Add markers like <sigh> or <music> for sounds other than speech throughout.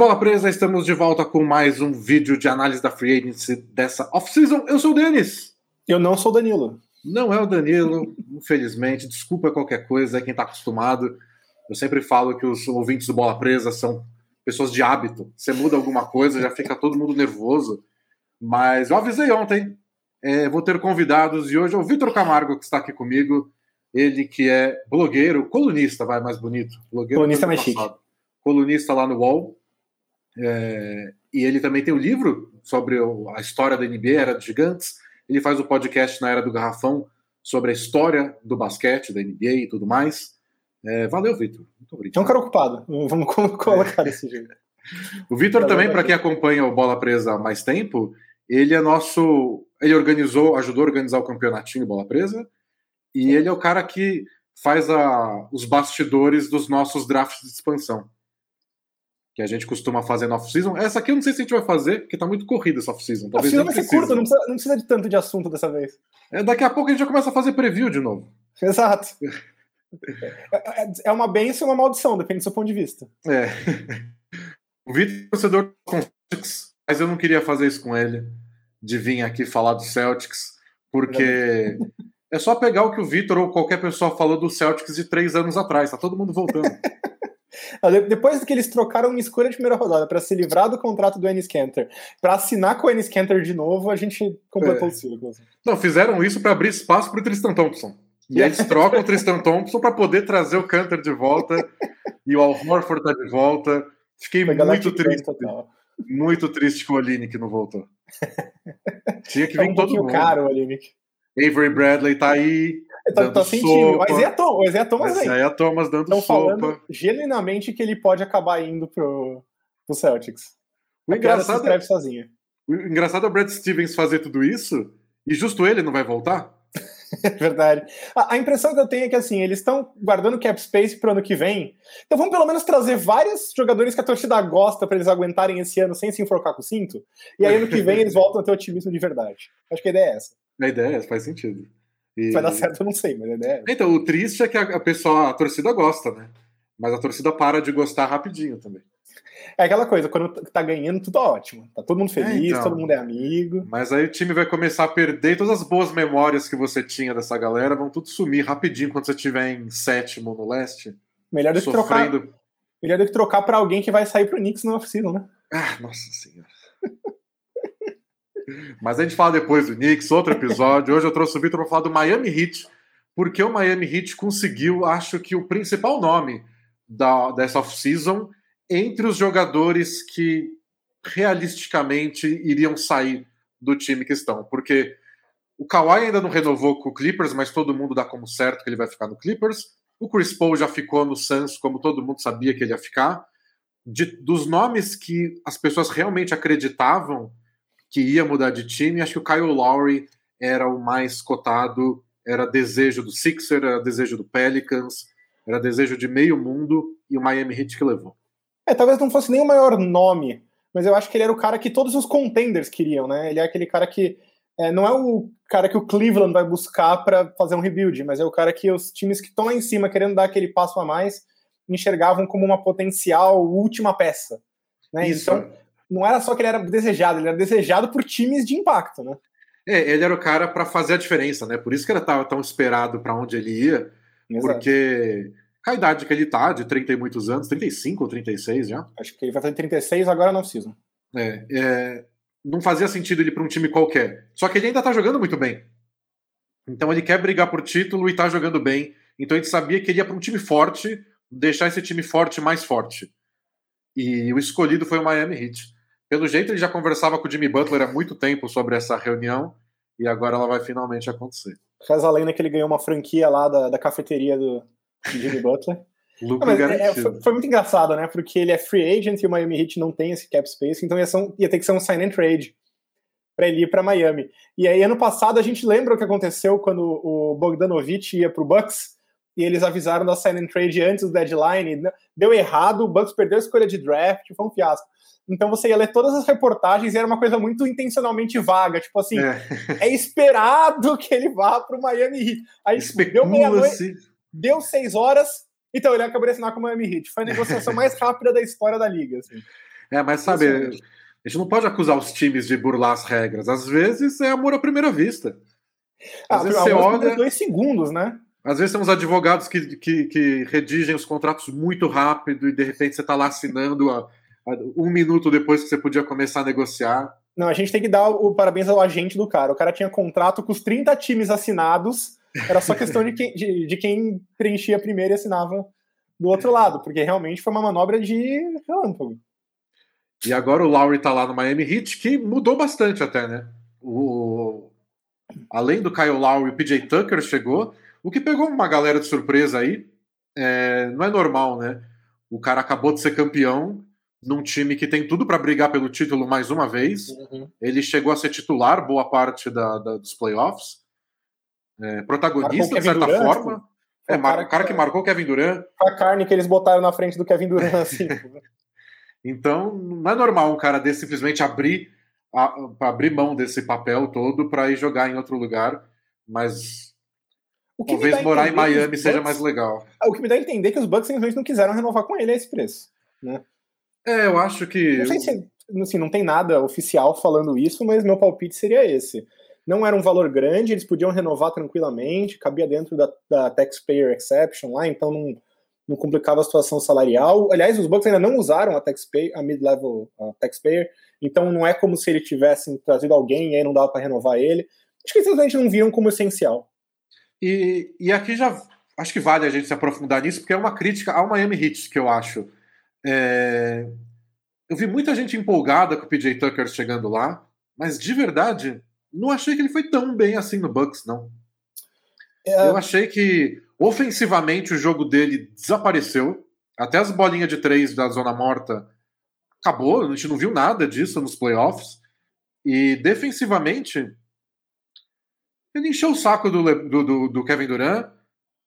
Bola Presa, estamos de volta com mais um vídeo de análise da Free Agency dessa off-season. Eu sou o Denis. Eu não sou o Danilo. Não é o Danilo, infelizmente. Desculpa qualquer coisa, é quem está acostumado. Eu sempre falo que os ouvintes do Bola Presa são pessoas de hábito. Você muda alguma coisa, já fica todo mundo nervoso. Mas eu avisei ontem. É, vou ter convidados e hoje é o Vitor Camargo que está aqui comigo. Ele que é blogueiro, colunista, vai mais bonito. Blogueiro colunista mais chique. Colunista lá no UOL. É, e ele também tem um livro sobre a história da NBA, Era dos Gigantes. Ele faz o um podcast na Era do Garrafão sobre a história do basquete, da NBA e tudo mais. É, valeu, Vitor. Muito obrigado. É um cara ocupado. Vamos <laughs> colocar desse jeito. O Vitor também, para quem acompanha o Bola Presa há mais tempo, ele é nosso. Ele organizou, ajudou a organizar o campeonatinho Bola Presa. E ele é o cara que faz a, os bastidores dos nossos drafts de expansão. Que a gente costuma fazer no off-season. Essa aqui eu não sei se a gente vai fazer, porque tá muito corrida essa off-season. Talvez a vai ser curta, não precisa, não precisa de tanto de assunto dessa vez. É, daqui a pouco a gente já começa a fazer preview de novo. Exato. <laughs> É, é, é uma benção ou uma maldição, depende do seu ponto de vista. É. O Vitor é torcedor do Celtics, mas eu não queria fazer isso com ele, de vir aqui falar do Celtics, porque é só pegar o que o Vitor ou qualquer pessoa falou do Celtics de três anos atrás, tá todo mundo voltando. <laughs> Depois que eles trocaram uma escolha de primeira rodada para se livrar do contrato do Ennis Cantor, para assinar com o Ennis Cantor de novo, a gente completou é. o ciclo. Não, fizeram isso para abrir espaço para o Tristan Thompson. E eles trocam o Tristan Thompson para poder trazer o Cantor de volta e o Al Horford tá de volta. Fiquei Foi muito triste. Muito triste com o que não voltou. <laughs> Tinha que vir é um todo mundo. caro o Aline. Avery Bradley tá aí. Tá, tá sentindo. Mas é Thomas, mas é Thomas aí. é Thomas dando Estão falando genuinamente que ele pode acabar indo pro, pro Celtics. O engraçado, é, sozinho. o engraçado é o Brad Stevens fazer tudo isso e justo ele não vai voltar? É <laughs> verdade. A, a, impressão que eu tenho é que assim, eles estão guardando cap space pro ano que vem. Então vamos pelo menos trazer vários jogadores que a torcida gosta para eles aguentarem esse ano sem se enforcar com o cinto. E aí ano que vem eles voltam a ter otimismo de verdade. Acho que a ideia é essa. A ideia é essa, faz sentido. E... Vai dar certo, eu não sei, mas é. Então, o triste é que a, pessoa, a torcida gosta, né? Mas a torcida para de gostar rapidinho também. É aquela coisa, quando tá ganhando, tudo ótimo. Tá todo mundo feliz, é, então. todo mundo é amigo. Mas aí o time vai começar a perder todas as boas memórias que você tinha dessa galera, vão tudo sumir rapidinho quando você estiver em sétimo no leste. Melhor do que trocar. Melhor do que trocar pra alguém que vai sair pro Knicks no oficina, né? Ah, nossa senhora. Mas a gente fala depois do Knicks, outro episódio. Hoje eu trouxe o Vitor para falar do Miami Heat, porque o Miami Heat conseguiu, acho que o principal nome da, dessa off-season entre os jogadores que realisticamente iriam sair do time que estão. Porque o Kawhi ainda não renovou com o Clippers, mas todo mundo dá como certo que ele vai ficar no Clippers. O Chris Paul já ficou no Suns, como todo mundo sabia que ele ia ficar. De, dos nomes que as pessoas realmente acreditavam que ia mudar de time, acho que o Kyle Lowry era o mais cotado, era desejo do Sixer, era desejo do Pelicans, era desejo de meio mundo e o Miami Heat que levou. É, talvez não fosse nem o maior nome, mas eu acho que ele era o cara que todos os contenders queriam, né? Ele é aquele cara que é, não é o cara que o Cleveland vai buscar para fazer um rebuild, mas é o cara que os times que estão lá em cima querendo dar aquele passo a mais enxergavam como uma potencial última peça. Né? Isso. Então, não era só que ele era desejado, ele era desejado por times de impacto, né? É, ele era o cara para fazer a diferença, né? Por isso que ele estava tão esperado para onde ele ia, Exato. porque a idade que ele tá, de 30 e muitos anos, 35 ou 36 já? Acho que ele vai fazer 36 agora na season. É, é, não fazia sentido ele para um time qualquer. Só que ele ainda tá jogando muito bem. Então ele quer brigar por título e tá jogando bem. Então ele sabia que ele ia para um time forte, deixar esse time forte mais forte. E o escolhido foi o Miami Heat. Pelo jeito, ele já conversava com o Jimmy Butler há muito tempo sobre essa reunião e agora ela vai finalmente acontecer. Reza a lenda que ele ganhou uma franquia lá da, da cafeteria do, Jimmy <laughs> Butler. Não, é, foi, foi, muito engraçado, né? Porque ele é free agent e o Miami Heat não tem esse cap space, então ia, um, ia ter que ser um sign and trade para ele ir para Miami. E aí, ano passado, a gente lembra o que aconteceu quando o Bogdanovich ia para o Bucks e eles avisaram da sign and trade antes do deadline. Deu errado, o Bucks perdeu a escolha de draft, foi um fiasco. Então você ia ler todas as reportagens e era uma coisa muito intencionalmente vaga. Tipo assim, é, é esperado <laughs> que ele vá para o Miami Heat. Aí deu meia-noite Deu seis horas, Então, ele acabou de assinar com o Miami Heat. Foi a negociação mais rápida da história da liga. Assim. É, mas sabe, a gente não pode acusar os times de burlar as regras. Às vezes é amor à primeira vista. Às ah, vezes você olha. dois segundos, né? Às vezes tem uns advogados que, que, que, redigem os contratos muito rápido e de repente você está lá assinando a, a, um minuto depois que você podia começar a negociar. Não, a gente tem que dar o parabéns ao agente do cara. O cara tinha contrato com os 30 times assinados, era só questão de quem, de, de quem preenchia primeiro e assinava do outro lado, porque realmente foi uma manobra de relâmpago. E agora o Lowry tá lá no Miami Heat, que mudou bastante até, né? O... Além do Kyle Lowry, o PJ Tucker chegou, o que pegou uma galera de surpresa aí. É... Não é normal, né? O cara acabou de ser campeão num time que tem tudo para brigar pelo título mais uma vez. Uhum. Ele chegou a ser titular boa parte da, da dos playoffs. É, protagonista, de certa Durant, forma. Tipo, é, o cara, cara que, que marcou o Kevin Durant. A carne que eles botaram na frente do Kevin Durant, <laughs> assim. Então, não é normal um cara desse simplesmente abrir, a, abrir mão desse papel todo para ir jogar em outro lugar, mas talvez morar em Miami Bucks, seja mais legal. Ah, o que me dá a entender é que os Bucks simplesmente não quiseram renovar com ele a esse preço. Né? É, eu acho que. Não sei se assim, não tem nada oficial falando isso, mas meu palpite seria esse. Não era um valor grande, eles podiam renovar tranquilamente, cabia dentro da, da taxpayer exception lá, então não não complicava a situação salarial. Aliás, os bancos ainda não usaram a taxpayer, a mid-level taxpayer, então não é como se ele tivessem trazido alguém e aí não dava para renovar ele. Acho que simplesmente não viram como essencial. E, e aqui já acho que vale a gente se aprofundar nisso, porque é uma crítica ao Miami Heat que eu acho. É... Eu vi muita gente empolgada com o PJ Tucker chegando lá, mas de verdade, não achei que ele foi tão bem assim no Bucks, não. É... Eu achei que Ofensivamente, o jogo dele desapareceu. Até as bolinhas de três da zona morta acabou. A gente não viu nada disso nos playoffs. E defensivamente, ele encheu o saco do, do, do, Kevin Durant.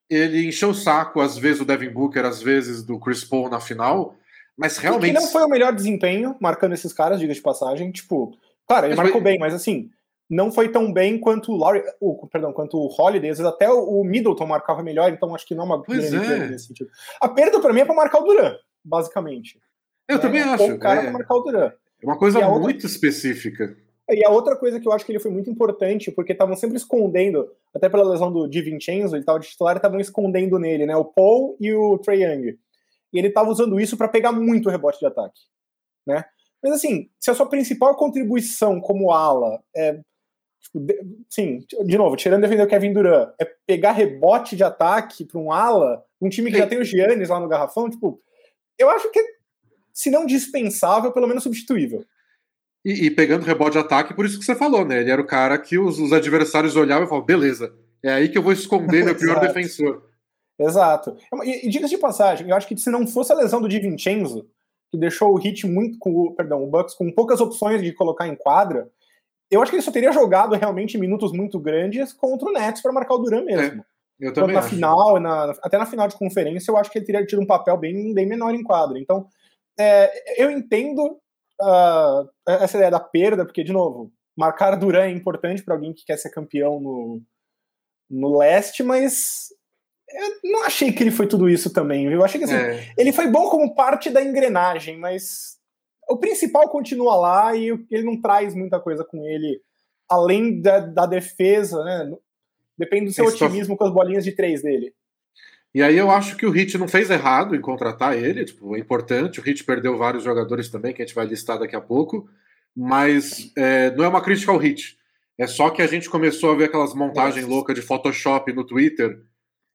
Ele encheu o saco, às vezes, do Devin Booker, às vezes do Chris Paul na final. Mas realmente. E que não foi o melhor desempenho marcando esses caras, diga de passagem. Tipo, claro, ele mas marcou foi... bem, mas assim, não foi tão bem quanto o Laurie, o, perdão, quanto o Holiday, às vezes até o, Middleton marcava melhor, então acho que não é uma pois grande é. perda nesse sentido. A perda para mim é para marcar o Duran, basicamente. Eu é, também acho. O cara é, marcar o Duran. É uma coisa muito outra, específica. E a outra coisa que eu acho que ele foi muito importante, porque estavam sempre escondendo, até pela lesão do Di Vincenzo, ele estava de titular estavam escondendo nele, né? O Paul e o Trae Young. E ele estava usando isso para pegar muito rebote de ataque, né? Mas assim, se a sua principal contribuição como ala é Tipo, sim, de novo, tirando defender o Kevin Durant, é pegar rebote de ataque para um ala, um time que já tem o Giannis lá no garrafão, tipo, eu acho que, se não dispensável, pelo menos substituível. E, e, pegando rebote de ataque, por isso que você falou, né? Ele era o cara que os, os adversários olhavam e falavam, beleza, é aí que eu vou esconder meu pior <laughs> defensor. Exato. E, e diga-se de passagem, eu acho que se não fosse a lesão do Di Vincenzo, que deixou o Hit muito com perdão, o Bucks com poucas opções de colocar em quadra, eu acho que ele só teria jogado realmente minutos muito grandes contra o Nets para marcar o Duran mesmo. É, eu também na acho. final, na, até na final de conferência, eu acho que ele teria tido um papel bem, bem menor em quadro. Então, é, eu entendo uh, essa ideia da perda, porque, de novo, marcar Duran é importante para alguém que quer ser campeão no, no leste, mas eu não achei que ele foi tudo isso também, viu? Eu achei que assim, é. ele foi bom como parte da engrenagem, mas o principal continua lá e ele não traz muita coisa com ele, além da, da defesa, né? Depende do seu otimismo com as bolinhas de três dele. E aí eu acho que o Hit não fez errado em contratar ele, tipo, é importante. O Hit perdeu vários jogadores também, que a gente vai listar daqui a pouco, mas é, não é uma crítica ao Hit. É só que a gente começou a ver aquelas montagens loucas de Photoshop no Twitter,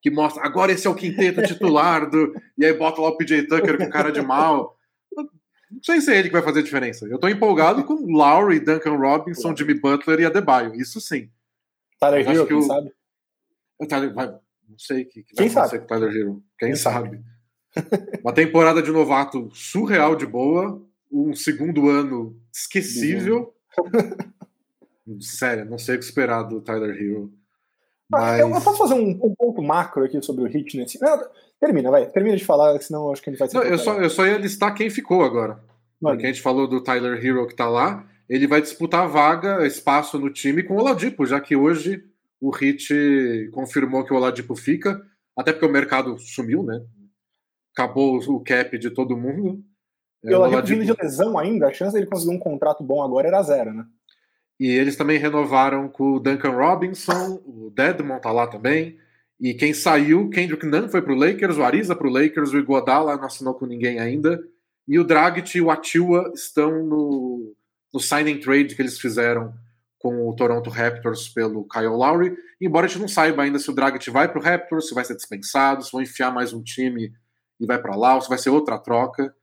que mostra, agora esse é o quinteto titular do... E aí bota lá o PJ Tucker com cara de mal. Não sei se é ele que vai fazer a diferença. Eu tô empolgado com Lowry, Duncan Robinson, Jimmy Butler e Adebayo. Isso sim. Tyler Hero, quem sabe? Tyler, vai, não sei que, que quem sabe? com Tyler Hero. Quem, quem sabe? Uma temporada de novato surreal de boa, um segundo ano esquecível. <laughs> Sério, não sei o que esperar do Tyler Hero. Mas... Eu, eu, posso fazer um, um, ponto macro aqui sobre o Hit nesse. Não, termina, vai. Termina de falar, senão acho que ele vai ser. Não, eu, só, eu só ia listar quem ficou agora. Vale. Porque a gente falou do Tyler Hero que tá lá. Ele vai disputar vaga, espaço no time com o Oladipo, já que hoje o Hit confirmou que o Oladipo fica. Até porque o mercado sumiu, né? acabou o cap de todo mundo. E o Oladipo vindo de lesão ainda, a chance dele conseguir um contrato bom agora era zero, né? E eles também renovaram com o Duncan Robinson, o Dedmon tá lá também. E quem saiu, Kendrick Nunn foi pro Lakers, o Ariza pro Lakers, o Iguodala não assinou com ninguém ainda. E o Dragic e o Atiwa estão no, no signing trade que eles fizeram com o Toronto Raptors pelo Kyle Lowry. Embora a gente não saiba ainda se o Dragic vai pro Raptors, se vai ser dispensado, se vão enfiar mais um time e vai para lá, ou se vai ser outra troca.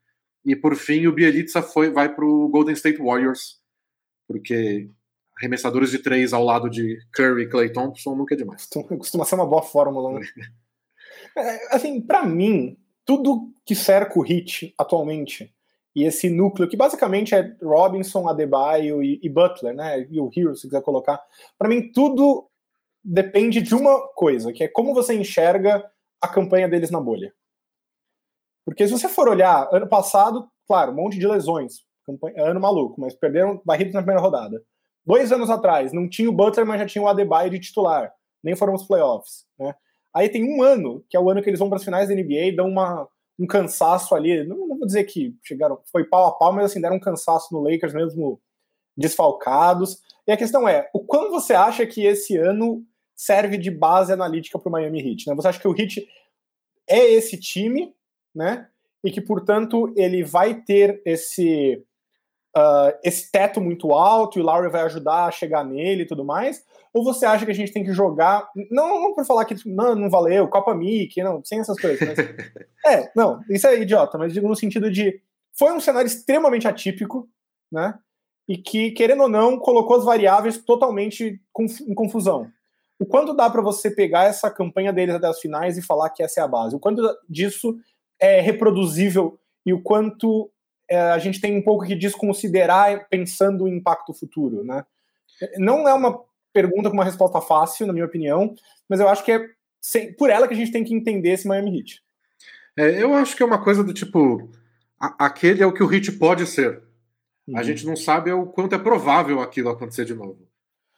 E por fim, o Bielitsa foi, vai pro Golden State Warriors, porque arremessadores de três ao lado de Curry e Clay Thompson nunca é demais. Costuma ser uma boa fórmula, né? <laughs> é, assim, para mim, tudo que cerca o Hit atualmente e esse núcleo que basicamente é Robinson, Adebayo e, e Butler, né? E o Hero, se quiser colocar. Para mim, tudo depende de uma coisa, que é como você enxerga a campanha deles na bolha. Porque se você for olhar, ano passado, claro, um monte de lesões, ano maluco, mas perderam barridos na primeira rodada. Dois anos atrás, não tinha o Butler, mas já tinha o Adebayo de titular. Nem foram os playoffs. Né? Aí tem um ano, que é o ano que eles vão para as finais da NBA, dão uma, um cansaço ali. Não, não, vou dizer que chegaram, foi pau a pau, mas assim, deram um cansaço no Lakers mesmo desfalcados. E a questão é, o quanto você acha que esse ano serve de base analítica para o Miami Heat? Né? Você acha que o Heat é esse time, né? E que, portanto, ele vai ter esse uh, esse teto muito alto e o Lowry vai ajudar a chegar nele e tudo mais? Ou você acha que a gente tem que jogar. Não, não por falar que não, não valeu, Copa Mickey, não, sem essas coisas. Mas... <laughs> é, não, isso é idiota, mas digo no sentido de. Foi um cenário extremamente atípico, né? E que, querendo ou não, colocou as variáveis totalmente em confusão. O quanto dá para você pegar essa campanha deles até as finais e falar que essa é a base? O quanto disso é reproduzível e o quanto a gente tem um pouco que desconsiderar pensando o impacto futuro, né? Não é uma pergunta com uma resposta fácil, na minha opinião, mas eu acho que é por ela que a gente tem que entender esse Miami Heat. É, eu acho que é uma coisa do tipo, a, aquele é o que o Heat pode ser. Uhum. A gente não sabe o quanto é provável aquilo acontecer de novo.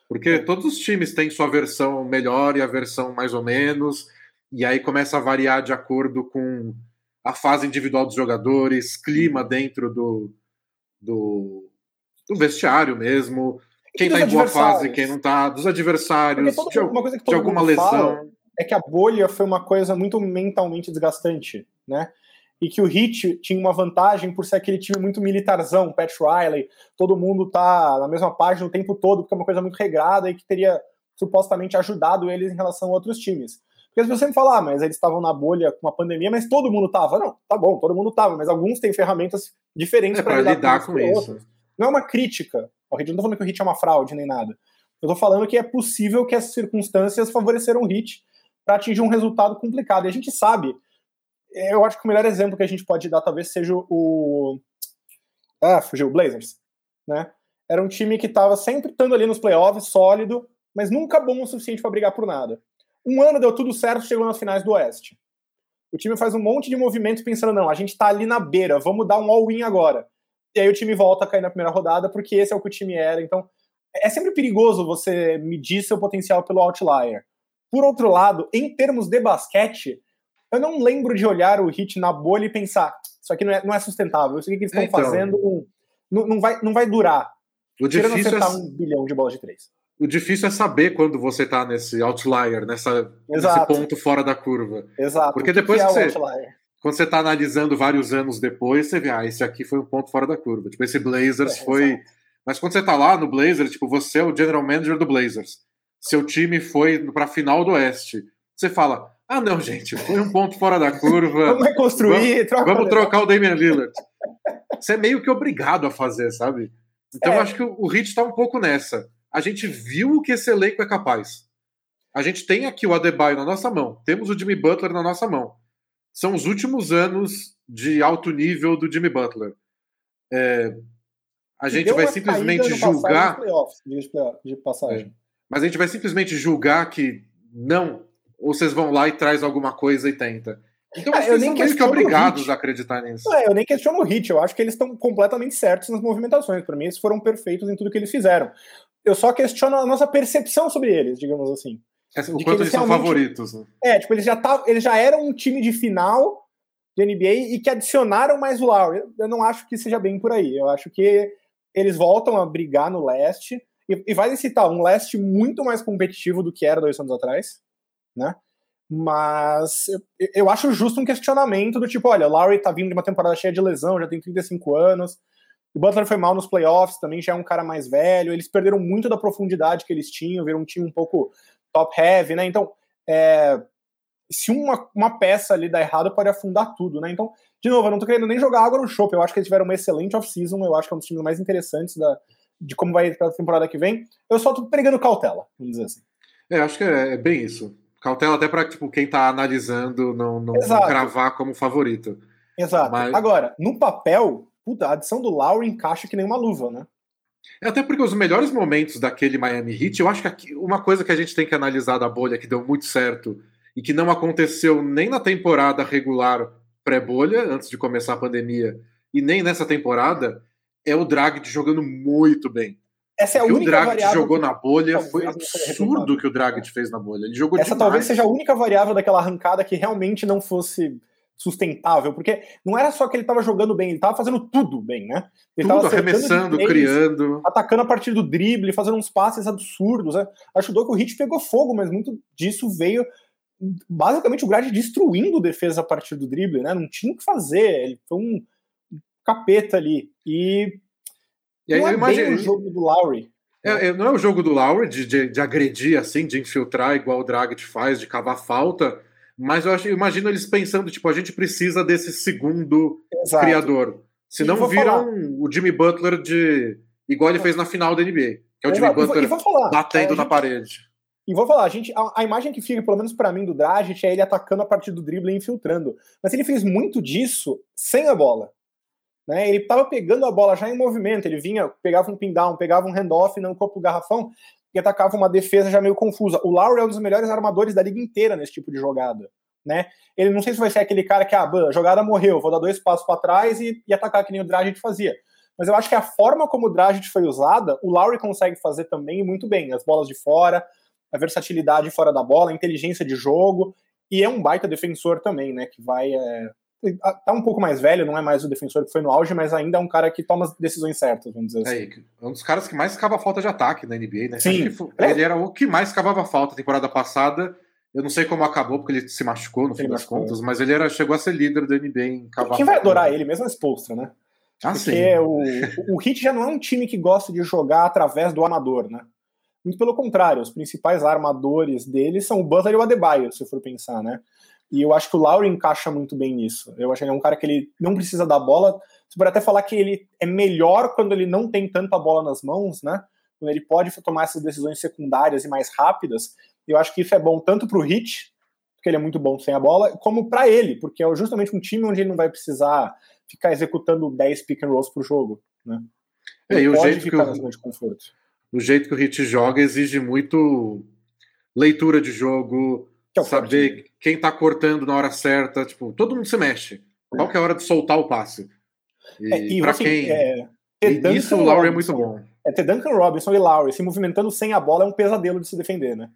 Porque é. todos os times têm sua versão melhor e a versão mais ou menos, e aí começa a variar de acordo com a fase individual dos jogadores, clima dentro do, do, do vestiário mesmo, quem está em boa fase, quem não está, dos adversários, todo, de, de, alguma lesão. É que a bolha foi uma coisa muito mentalmente desgastante, né? E que o Heat tinha uma vantagem por ser aquele time muito militarzão, Pat Riley, todo mundo tá na mesma página o tempo todo, porque é uma coisa muito regrada e que teria supostamente ajudado eles em relação a outros times. Porque as pessoas sempre falam, ah, mas eles estavam na bolha com a pandemia, mas todo mundo tava. Não, tá bom, todo mundo tava, mas alguns têm ferramentas diferentes é, para lidar, lidar, com, com isso. Não é uma crítica. O Hit não tô falando que o Hit é uma fraude nem nada. Eu tô falando que é possível que essas circunstâncias favoreceram o Hit para atingir um resultado complicado. E a gente sabe, eu acho que o melhor exemplo que a gente pode dar talvez seja o. Ah, fugiu, o Blazers. Né? Era um time que estava sempre estando ali nos playoffs, sólido, mas nunca bom o suficiente para brigar por nada. Um ano deu tudo certo, chegou nas finais do Oeste. O time faz um monte de movimentos pensando, não, a gente tá ali na beira, vamos dar um all-in agora. E aí o time volta a cair na primeira rodada, porque esse é o que o time era. Então, é sempre perigoso você medir seu potencial pelo outlier. Por outro lado, em termos de basquete, eu não lembro de olhar o hit na bolha e pensar, isso aqui não é, não é sustentável, isso aqui que eles estão então, fazendo não, não, vai, não vai durar. O difícil é... um bilhão de bolas de três. O difícil é saber quando você está nesse outlier, nessa, nesse ponto fora da curva. Exato. Porque depois que, que é você, quando você está analisando vários anos depois, você vê, ah, esse aqui foi um ponto fora da curva. Tipo, esse Blazers é, foi. Exato. Mas quando você está lá no Blazers, tipo, você é o general manager do Blazers. Seu time foi para a final do Oeste. Você fala, ah, não, gente, foi um ponto fora da curva. <laughs> vamos reconstruir, vamos, troca vamos trocar o Damian Lillard. Você é meio que obrigado a fazer, sabe? Então é. eu acho que o Heat está um pouco nessa a gente viu o que esse elenco é capaz. A gente tem aqui o Adebayo na nossa mão, temos o Jimmy Butler na nossa mão. São os últimos anos de alto nível do Jimmy Butler. É, a gente vai simplesmente julgar. Playoffs, de passagem. É, mas a gente vai simplesmente julgar que não, ou vocês vão lá e traz alguma coisa e tenta. Então é, eu nem são que obrigados a acreditar nisso. É, eu nem questiono o Hit, eu acho que eles estão completamente certos nas movimentações. Para mim, eles foram perfeitos em tudo que eles fizeram. Eu só questiono a nossa percepção sobre eles, digamos assim. É, o quanto eles, eles são favoritos. Né? É, tipo, eles já, tá, eles já eram um time de final de NBA e que adicionaram mais o Lowry. Eu não acho que seja bem por aí. Eu acho que eles voltam a brigar no leste e, e vai citar um leste muito mais competitivo do que era dois anos atrás, né? Mas eu, eu acho justo um questionamento do tipo, olha, o Lowry tá vindo de uma temporada cheia de lesão, já tem 35 anos. O Butler foi mal nos playoffs, também já é um cara mais velho. Eles perderam muito da profundidade que eles tinham, viram um time um pouco top heavy, né? Então, é, se uma, uma peça ali dá errado, pode afundar tudo, né? Então, de novo, eu não tô querendo nem jogar água no chope. Eu acho que eles tiveram uma excelente off-season. Eu acho que é um dos times mais interessantes da, de como vai para a temporada que vem. Eu só tô pregando cautela, vamos dizer assim. É, acho que é, é bem isso. Cautela até para tipo, quem está analisando não, não, não, cravar como favorito. Exato. Mas... Agora, no papel, puta, a adição do Lowry encaixa que nem uma luva, né? É até porque os melhores momentos daquele Miami Heat, eu acho que aqui, uma coisa que a gente tem que analisar da bolha que deu muito certo e que não aconteceu nem na temporada regular pré-bolha, antes de começar a pandemia, e nem nessa temporada, é o Drag jogando muito bem. Essa é a o única o Dragic jogou na bolha foi absurdo que o Dragic fez na bolha. Ele jogou Essa demais. talvez seja a única variável daquela arrancada que realmente não fosse sustentável, porque não era só que ele estava jogando bem, ele estava fazendo tudo bem, né? Ele tudo, arremessando, três, criando. Atacando a partir do drible, fazendo uns passes absurdos. Né? Ajudou que o Hit pegou fogo, mas muito disso veio basicamente o Grade destruindo defesa a partir do drible, né? Não tinha o que fazer, ele foi um capeta ali. E e aí, não é imagino... o jogo do Lowry. É, é, não é o jogo do Lowry de, de, de, agredir assim, de infiltrar igual o Dragic faz, de cavar falta, mas eu, acho, eu imagino eles pensando, tipo, a gente precisa desse segundo Exato. criador. Senão viram falar. o Jimmy Butler de. igual ele fez na final da NBA. Que é o Jimmy Butler e vou, falar, batendo na parede. E vou falar, a, gente, a, a imagem que fica, pelo menos para mim, do Dragic é ele atacando a partir do drible e infiltrando. Mas ele fez muito disso sem a bola. Né? Ele estava pegando a bola já em movimento, ele vinha, pegava um pin down, pegava um handoff no corpo do garrafão e atacava uma defesa já meio confusa. O Lowry é um dos melhores armadores da liga inteira nesse tipo de jogada. Né? Ele não sei se vai ser aquele cara que ah, a jogada morreu, vou dar dois passos para trás e, e, atacar que nem o Dragic fazia. Mas eu acho que a forma como o Dragic foi usada, o Lowry consegue fazer também muito bem. As bolas de fora, a versatilidade fora da bola, a inteligência de jogo, e é um baita defensor também, né? Que vai é, tá um pouco mais velho, não é mais o defensor que foi no auge, mas ainda é um cara que toma as decisões certas, vamos dizer é, assim. É um dos caras que mais cava falta de ataque na NBA, né? Sim. ele era o que mais cavava falta temporada passada. Eu não sei como acabou, porque ele se machucou no fim das contas, mas ele era, chegou a ser líder da NBA em cavar Quem vai adorar ele, mesmo a Spolstra, né? Ah, porque sim. o, o Heat já não é um time que gosta de jogar através do amador, né? Muito pelo contrário, os principais armadores dele são o Butler e o Adebayo, se for pensar, né? E eu acho que o Lowry encaixa muito bem nisso. Eu acho que ele é um cara que ele não precisa da bola. Você pode até falar que ele é melhor quando ele não tem tanta bola nas mãos, né? Quando ele pode tomar essas decisões secundárias e mais rápidas. Eu acho que isso é bom tanto para o Hit, porque ele é muito bom sem a bola, como para ele, porque é justamente um time onde ele não vai precisar ficar executando 10 pick and rolls por jogo, né? É, e o jeito que o, o jeito que o Hit joga exige muito leitura de jogo, é saber quem tá cortando na hora certa, tipo, todo mundo se mexe. Qual que é a hora de soltar o passe? E, é, e pra assim, quem? É, e isso o Lowry é muito bom. É ter Duncan Robinson e Lowry se movimentando sem a bola é um pesadelo de se defender, né?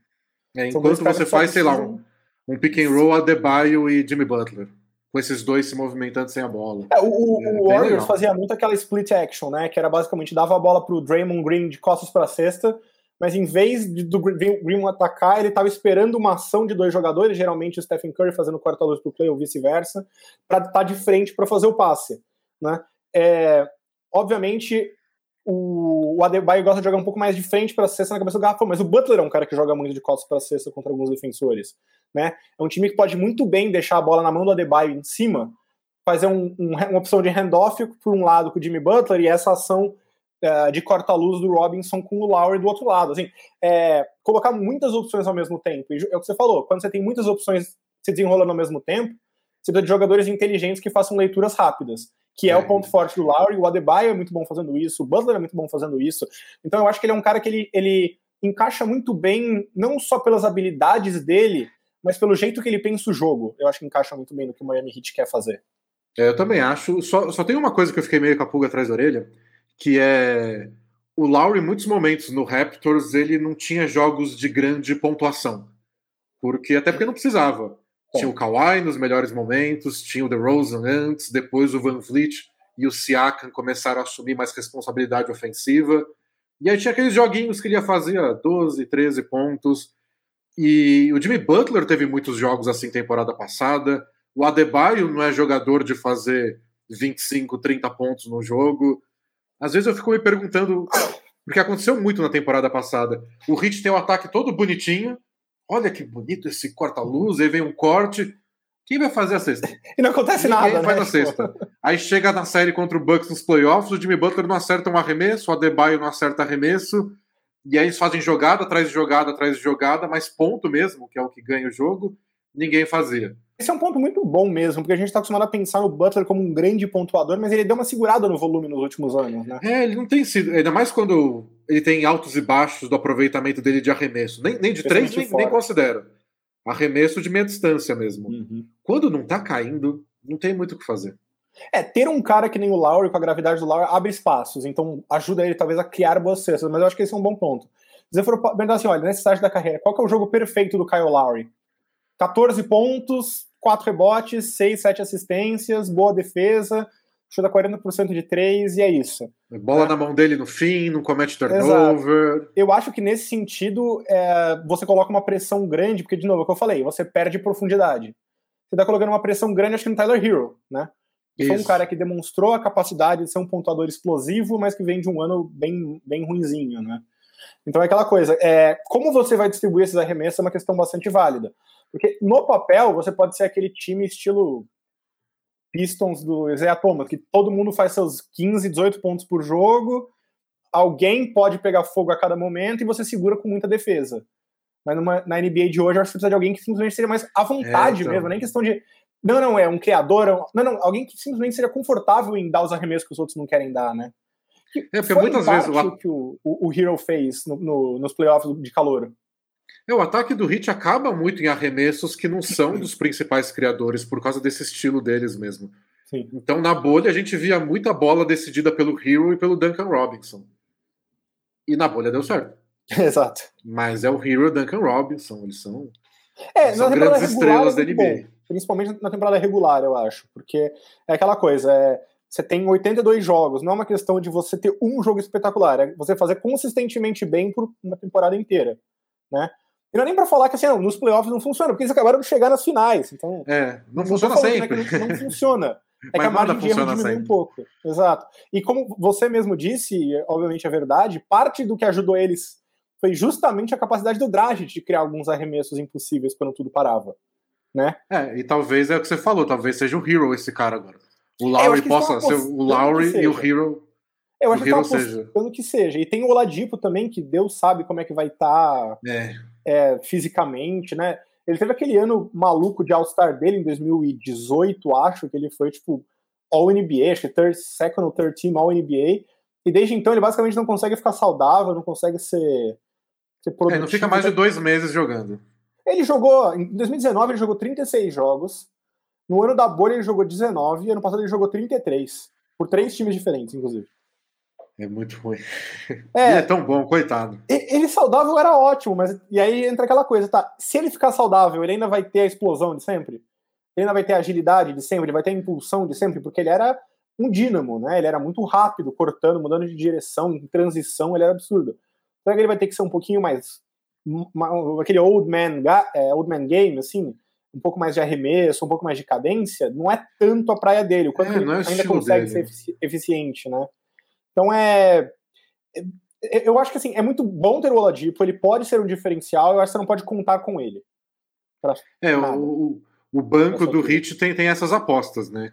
É, enquanto você faz, sei lá, um, um pick and roll Adebayo e Jimmy Butler. Com esses dois se movimentando sem a bola. É, o, o, é, o Warriors legal. fazia muito aquela split action, né? Que era basicamente dava a bola pro Draymond Green de costas para cesta mas em vez do Green atacar, ele estava esperando uma ação de dois jogadores, geralmente o Stephen Curry fazendo quarta-luz para o play ou vice-versa, para estar tá de frente para fazer o passe. Né? É, obviamente, o, o Adebayo gosta de jogar um pouco mais de frente para a cesta na cabeça do garrafão, mas o Butler é um cara que joga muito de costas para a cesta contra alguns defensores. Né? É um time que pode muito bem deixar a bola na mão do Adebayo em cima, fazer um, um, uma opção de handoff por um lado com o Jimmy Butler e essa ação de corta-luz do Robinson com o Lowry do outro lado. Assim, é, colocar muitas opções ao mesmo tempo. E é o que você falou, quando você tem muitas opções se desenrolando ao mesmo tempo, você precisa de jogadores inteligentes que façam leituras rápidas, que é, é, o ponto forte do Lowry. O Adebayo é muito bom fazendo isso, o Butler é muito bom fazendo isso. Então eu acho que ele é um cara que ele, ele encaixa muito bem, não só pelas habilidades dele, mas pelo jeito que ele pensa o jogo. Eu acho que encaixa muito bem no que o Miami Heat quer fazer. É, eu também acho. Só, só tem uma coisa que eu fiquei meio com a pulga atrás da orelha, que é o Lowry, em muitos momentos no Raptors, ele não tinha jogos de grande pontuação. Porque até porque não precisava. Tinha o Kawhi nos melhores momentos, tinha o DeRozan antes, depois o Van Vliet e o Siakam começaram a assumir mais responsabilidade ofensiva. E aí tinha aqueles joguinhos que ele ia fazer 12, 13 pontos. E o Jimmy Butler teve muitos jogos assim temporada passada. O Adebayo não é jogador de fazer 25, 30 pontos no jogo. Às vezes eu fico me perguntando, porque aconteceu muito na temporada passada. O Hit tem um ataque todo bonitinho. Olha que bonito esse corta-luz, aí vem um corte. Quem vai fazer a sexta? E não acontece Ninguém nada, faz né? a sexta. Aí chega na série contra o Bucks nos playoffs, o Jimmy Butler não acerta um arremesso, o Adebayo não acerta arremesso, e aí eles fazem jogada atrás de jogada atrás de jogada, mas ponto mesmo, que é o que ganha o jogo, ninguém fazia. Esse é um ponto muito bom mesmo, porque a gente está acostumado a pensar no Butler como um grande pontuador, mas ele deu uma segurada no volume nos últimos anos, né? É, ele não tem sido, ainda mais quando ele tem altos e baixos do aproveitamento dele de arremesso. Nem, nem de três, nem, nem considero. Arremesso de meia distância mesmo. Uhum. Quando não tá caindo, não tem muito o que fazer. É, ter um cara que nem o Lowry, com a gravidade do Lowry, abre espaços, então ajuda ele talvez a criar boas cestas, mas eu acho que esse é um bom ponto. Se você for perguntar assim, olha, nesse estágio da carreira, qual que é o jogo perfeito do Kyle Lowry? 14 pontos, 4 rebotes, 6, 7 assistências, boa defesa, chuta 40% de 3 e é isso. Bola é. na mão dele no fim, não comete turnover. Exato. Eu acho que nesse sentido é, você coloca uma pressão grande, porque, de novo, é o que eu falei, você perde profundidade. Você tá colocando uma pressão grande, acho que no Tyler Hero, né? Que foi um cara que demonstrou a capacidade de ser um pontuador explosivo, mas que vem de um ano bem, bem ruinzinho, né? Então é aquela coisa, é, como você vai distribuir esses arremessos é uma questão bastante válida. Porque no papel você pode ser aquele time estilo Pistons do Isaiah Thomas, que todo mundo faz seus 15, 18 pontos por jogo, alguém pode pegar fogo a cada momento e você segura com muita defesa. Mas numa, na NBA de hoje, eu acho que precisa de alguém que simplesmente seja mais à vontade é, então... mesmo, nem questão de. Não, não, é um criador. É um, não, não, alguém que simplesmente seja confortável em dar os arremessos que os outros não querem dar, né? Que é, porque muitas vezes. O que o, o, o Hero fez no, no, nos playoffs de calor. É, o ataque do Hit acaba muito em arremessos que não são dos principais criadores, por causa desse estilo deles mesmo. Sim. Então, na bolha, a gente via muita bola decidida pelo Hero e pelo Duncan Robinson. E na bolha deu certo. <laughs> Exato. Mas é o Hero e o Duncan Robinson, eles são, é, são grandes estrelas da NBA. Bom, principalmente na temporada regular, eu acho. Porque é aquela coisa, é, você tem 82 jogos, não é uma questão de você ter um jogo espetacular, é você fazer consistentemente bem por uma temporada inteira, né? E não é nem pra falar que assim, não, nos playoffs não funciona, porque eles acabaram de chegar nas finais. Então, é, não, não funciona sempre. Né, não, funciona. É que a margem de erro diminui um pouco. Exato. E como você mesmo disse, obviamente é verdade, parte do que ajudou eles foi justamente a capacidade do Dragic de criar alguns arremessos impossíveis quando tudo parava. Né? É, e talvez é o que você falou, talvez seja o Hero esse cara agora. O Lowry possa ser o Lowry e o Hero. Eu acho que estão apostando que seja. E tem o Oladipo também, que Deus sabe como é que vai estar. Tá... É é, fisicamente, né? Ele teve aquele ano maluco de All-Star dele em 2018, acho, que ele foi, tipo, All-NBA, acho que third, second ou third team All-NBA, e desde então ele basicamente não consegue ficar saudável, não consegue ser, ser produtivo. É, não fica mais de dois meses jogando. Ele jogou, em 2019 ele jogou 36 jogos, no ano da bolha ele jogou 19, e ano passado ele jogou 33, por três times diferentes, inclusive. É muito ruim. <laughs> É, é tão bom, coitado. Ele saudável era ótimo, mas e aí entra aquela coisa, tá? Se ele ficar saudável, ele ainda vai ter a explosão de sempre? Ele ainda vai ter a agilidade de sempre? Ele vai ter a impulsão de sempre? Porque ele era um dínamo, né? Ele era muito rápido, cortando, mudando de direção, em transição, ele era absurdo. Será que ele vai ter que ser um pouquinho mais. aquele old man, é, old man game, assim? Um pouco mais de arremesso, um pouco mais de cadência? Não é tanto a praia dele, o quanto é, ele é ainda consegue dele. ser eficiente, né? Então é, é. Eu acho que assim, é muito bom ter o Oladipo, ele pode ser um diferencial, eu acho que você não pode contar com ele. É, o, o banco do Hit tem, tem essas apostas, né?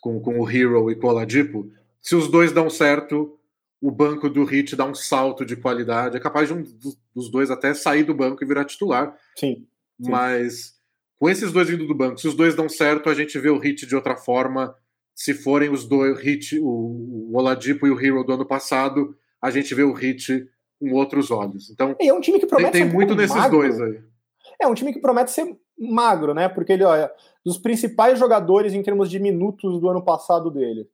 Com, com o Hero e com o Oladipo. Se os dois dão certo, o banco do Hit dá um salto de qualidade. É capaz de um dos dois até sair do banco e virar titular. Sim. sim. Mas com esses dois vindo do banco, se os dois dão certo, a gente vê o Hit de outra forma se forem os dois hit, o, o Oladipo e o Hero do ano passado, a gente vê o hit com outros olhos. Então, é um time que promete tem, tem muito nesses magro. dois aí. É um time que promete ser magro, né? Porque ele, olha, dos principais jogadores em termos de minutos do ano passado dele,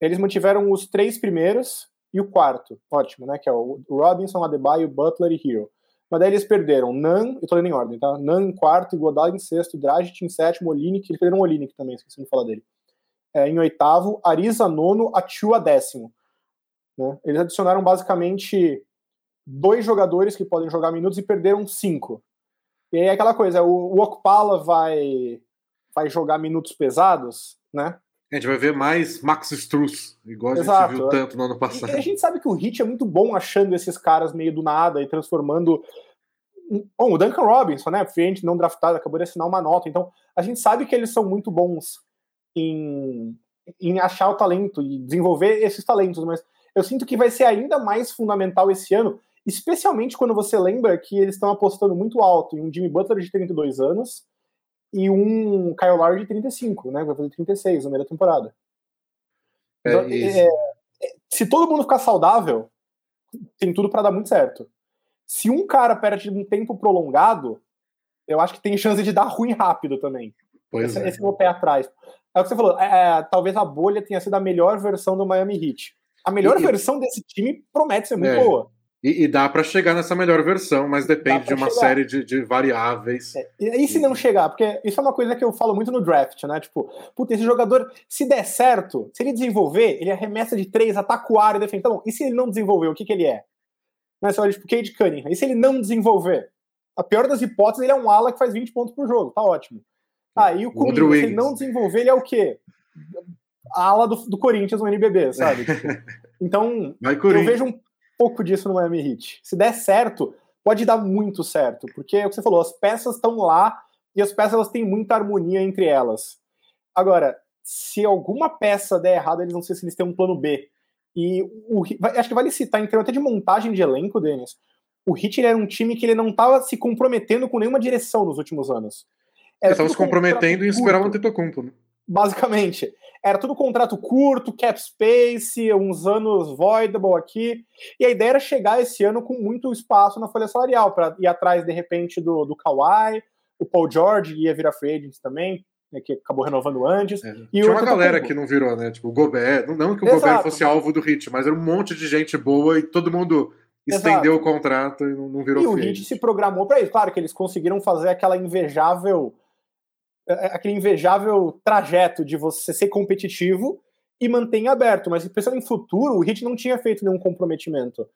eles mantiveram os três primeiros e o quarto, ótimo, né? Que é o Robinson, Adebayo, Butler e Hero. Mas daí eles perderam Nan, eu tô lendo em ordem, tá? Nan em quarto, Godal em sexto, Dragic em sétimo, Olinick, eles perderam o Olinick também, esqueci de falar dele. É, em oitavo, Ariza nono, Atua décimo. Né? Eles adicionaram basicamente dois jogadores que podem jogar minutos e perderam cinco. E aí é aquela coisa, o, o Okpala vai, vai jogar minutos pesados, né? A gente vai ver mais Max Struss, igual a Exato, gente viu tanto no ano passado. E a gente sabe que o Hit é muito bom achando esses caras meio do nada e transformando. Bom, o Duncan Robinson, né? Frente não draftado, acabou de assinar uma nota. Então, a gente sabe que eles são muito bons em, em achar o talento e desenvolver esses talentos, mas eu sinto que vai ser ainda mais fundamental esse ano, especialmente quando você lembra que eles estão apostando muito alto em um Jimmy Butler de 32 anos e um Kyle Lowry de 35, né? Vai fazer 36 na primeira temporada. É, então, é, é, se todo mundo ficar saudável, tem tudo para dar muito certo. Se um cara perde um tempo prolongado, eu acho que tem chance de dar ruim rápido também. Pois esse, é. esse é o meu pé atrás. É o que você falou, é, é, talvez a bolha tenha sido a melhor versão do Miami Heat. A melhor e, versão desse time promete ser muito boa. E, e dá para chegar nessa melhor versão, mas depende de uma chegar. série de, de variáveis. É, e, se não chegar? Porque isso é uma coisa que eu falo muito no draft, né? Tipo, puta, esse jogador, se der certo, se ele desenvolver, ele arremessa de três, ataca o ar e defende. Então, e se ele não desenvolver, o que, que ele é? Né, você olha, tipo, Cade Cunningham. E se ele não desenvolver? A pior das hipóteses, ele é um ala que faz 20 pontos por jogo, tá ótimo. Aí o Kuminga, se ele não desenvolver, ele é o quê? A ala do, do Corinthians no NBB, sabe? <laughs> Então, eu vejo um pouco disso no Miami Heat. Se der certo, pode dar muito certo, porque é o que você falou, as peças estão lá e as peças elas têm muita harmonia entre elas. Agora, se alguma peça der errado, eles não sei se eles têm um plano B. E o, acho que vale citar, em termos até de montagem de elenco, Denis, o Heat era um time que ele não estava se comprometendo com nenhuma direção nos últimos anos. Era ele estava se comprometendo em esperar o Antetokounmpo, né? Basicamente. Era tudo contrato curto, cap space, uns anos voidable aqui. E a ideia era chegar esse ano com muito espaço na folha salarial, para ir atrás, de repente, do, do Kawhi, o Paul George ia virar free agent também, né, que acabou renovando antes. É. E Tinha uma galera que não virou, né? Tipo, o Gobert. Não que o Exato. Gobert fosse alvo do Hit, mas era um monte de gente boa e todo mundo estendeu Exato. o contrato e não, virou E o Hit se programou para isso. Claro que eles conseguiram fazer aquela invejável é, é, aquele invejável trajeto de você ser competitivo e manter aberto. Mas pensando em futuro, o Hit não tinha feito nenhum comprometimento.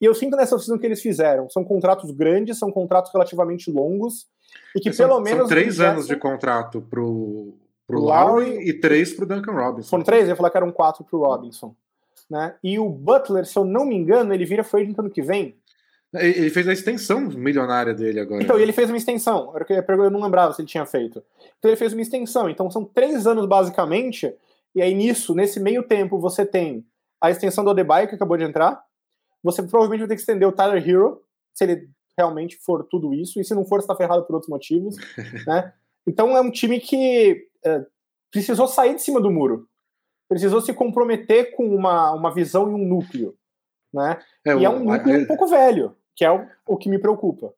E eu sinto nessa decisão que eles fizeram. São contratos grandes, são contratos relativamente longos. E que são, pelo menos. São três anos de contrato pro, pro Lowry e três pro Duncan Robinson. Foram três? Eu ia falar que eram quatro pro Robinson. Né? E o Butler, se eu não me engano, ele vira free ano que vem. Ele fez a extensão milionária dele agora. Então, ele fez uma extensão. Era que eu não lembrava se ele tinha feito. Então, ele fez uma extensão. Então, são três anos, basicamente. E aí, nisso, nesse meio tempo, você tem a extensão do Adebayo, que acabou de entrar. Você provavelmente vai ter que estender o Tyler Hero, se ele realmente for tudo isso. E se não for, você está ferrado por outros motivos. <laughs> né? Então, é um time que é, precisou sair de cima do muro. Precisou se comprometer com uma, uma visão e um núcleo. Né? É, e é um núcleo um pouco velho que é o, o que me preocupa.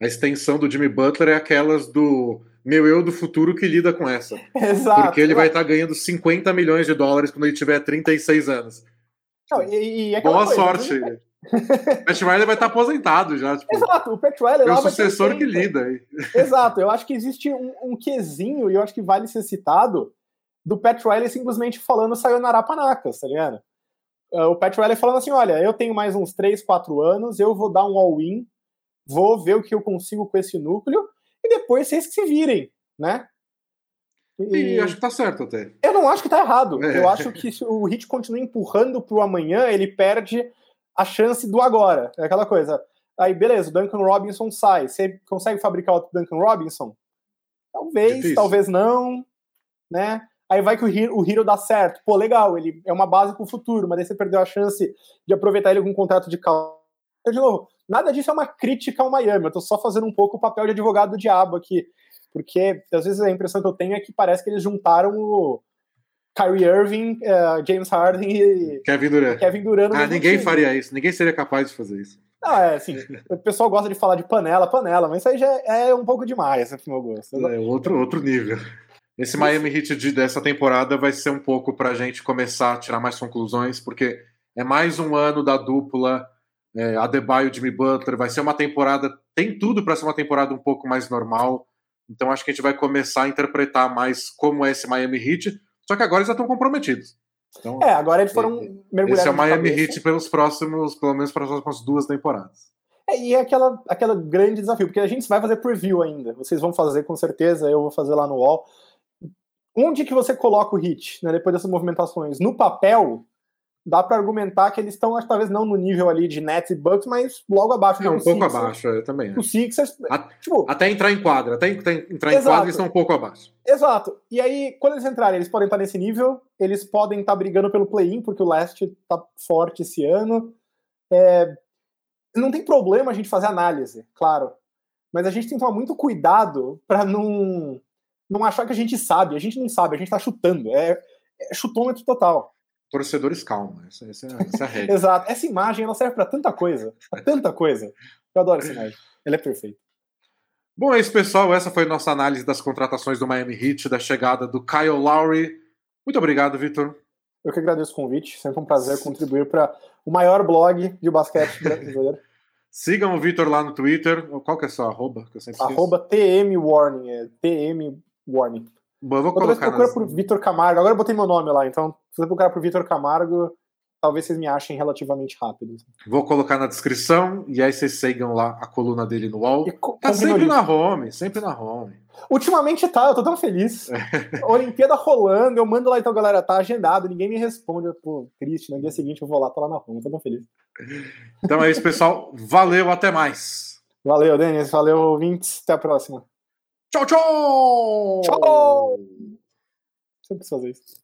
A extensão do Jimmy Butler é aquelas do meu eu do futuro que lida com essa. <laughs> Exato. Porque ele vai estar tá ganhando 50 milhões de dólares quando ele tiver 36 anos. Não, e, e Boa coisa, sorte. O Pat Riley vai estar aposentado já. Tipo, Exato, o Pat Riley é o sucessor que lida. Aí. <laughs> Exato, eu acho que existe um, um quesinho, e eu acho que vale ser citado, do Pat Riley simplesmente falando Sayonara Panacas, tá ligado? É, o Pat Riley falando assim: olha, eu tenho mais uns 3, 4 anos, eu vou dar um all-in, vou ver o que eu consigo com esse núcleo, e depois vocês que se virem, né? E, e acho que tá certo até. Eu não acho que tá errado. É. Eu acho que se o Hit continua empurrando pro amanhã, ele perde a chance do agora. É aquela coisa. Aí, beleza, o Duncan Robinson sai. Você consegue fabricar o Duncan Robinson? Talvez, Difícil. talvez não, né? Aí vai que o Hero, o Hero dá certo. Pô, legal, ele é uma base pro futuro, mas aí você perdeu a chance de aproveitar ele com um contrato de calma. De novo, nada disso é uma crítica ao Miami, eu tô só fazendo um pouco o papel de advogado do diabo aqui. Porque, às vezes, a impressão que eu tenho é que parece que eles juntaram o Kyrie Irving, uh, James Harden e Kevin Durant. Kevin Durant ah, ninguém time. faria isso, ninguém seria capaz de fazer isso. Não, é assim, o pessoal gosta de falar de panela, panela, mas isso aí já é um pouco demais, pro meu gosto. É outro, outro nível. Esse Miami Heat de, dessa temporada vai ser um pouco para a gente começar a tirar mais conclusões, porque é mais um ano da dupla é, Adebayo Jimmy Butler. Vai ser uma temporada tem tudo para ser uma temporada um pouco mais normal. Então acho que a gente vai começar a interpretar mais como é esse Miami Heat. Só que agora eles já estão comprometidos. Então, é, agora eles foram mergulhados. Esse é o Miami Heat pelos próximos, pelo menos para as próximas duas temporadas. É, e é aquela, aquela grande desafio, porque a gente vai fazer preview ainda. Vocês vão fazer com certeza, eu vou fazer lá no wall. Onde que você coloca o hit, né, depois dessas movimentações? No papel, dá para argumentar que eles estão, talvez não no nível ali de Nets e Bucks, mas logo abaixo. É, um pouco Sixers, abaixo, eu também. O Sixers, a, tipo, até entrar em quadra, até entrar em exato, quadra eles estão um pouco abaixo. Exato. E aí, quando eles entrarem, eles podem estar nesse nível, eles podem estar brigando pelo play-in, porque o Leste tá forte esse ano. É, não tem problema a gente fazer análise, claro. Mas a gente tem que tomar muito cuidado para não, não achar que a gente sabe. A gente não sabe, a gente tá chutando. É, é chutômetro total. Torcedores calma, essa, essa, essa é a <laughs> regra. Exato. Essa imagem ela serve para tanta coisa. Pra tanta coisa. Eu adoro essa imagem. Ela é perfeita. Bom, é isso, pessoal. Essa foi a nossa análise das contratações do Miami Heat, da chegada do Kyle Lowry. Muito obrigado, Vitor. Eu que agradeço o convite. Sempre um prazer contribuir para o maior blog de basquete brasileiro. <laughs> Sigam o Vitor lá no Twitter. Qual que é a sua arroba? Que eu sempre arroba TM Warning. É TM Warning. Bom, eu vou Outra colocar. procura nas... por Vitor Camargo. Agora eu botei meu nome lá, então se você procurar por Vitor Camargo, talvez vocês me achem relativamente rápido. Vou colocar na descrição e aí vocês sigam lá a coluna dele no UOL. tá sempre na home, sempre na home. Ultimamente tá, eu tô tão feliz. <laughs> É. Olimpíada rolando, eu mando lá então, galera, tá agendado, ninguém me responde. Eu, pô, triste, no dia seguinte eu vou lá, tô lá na home, tô tão feliz. Então é isso, pessoal. Valeu, até mais. Valeu, Denis. Valeu, ouvintes. Até a próxima. Tchau, tchau! Tchau! Sempre fazer isso.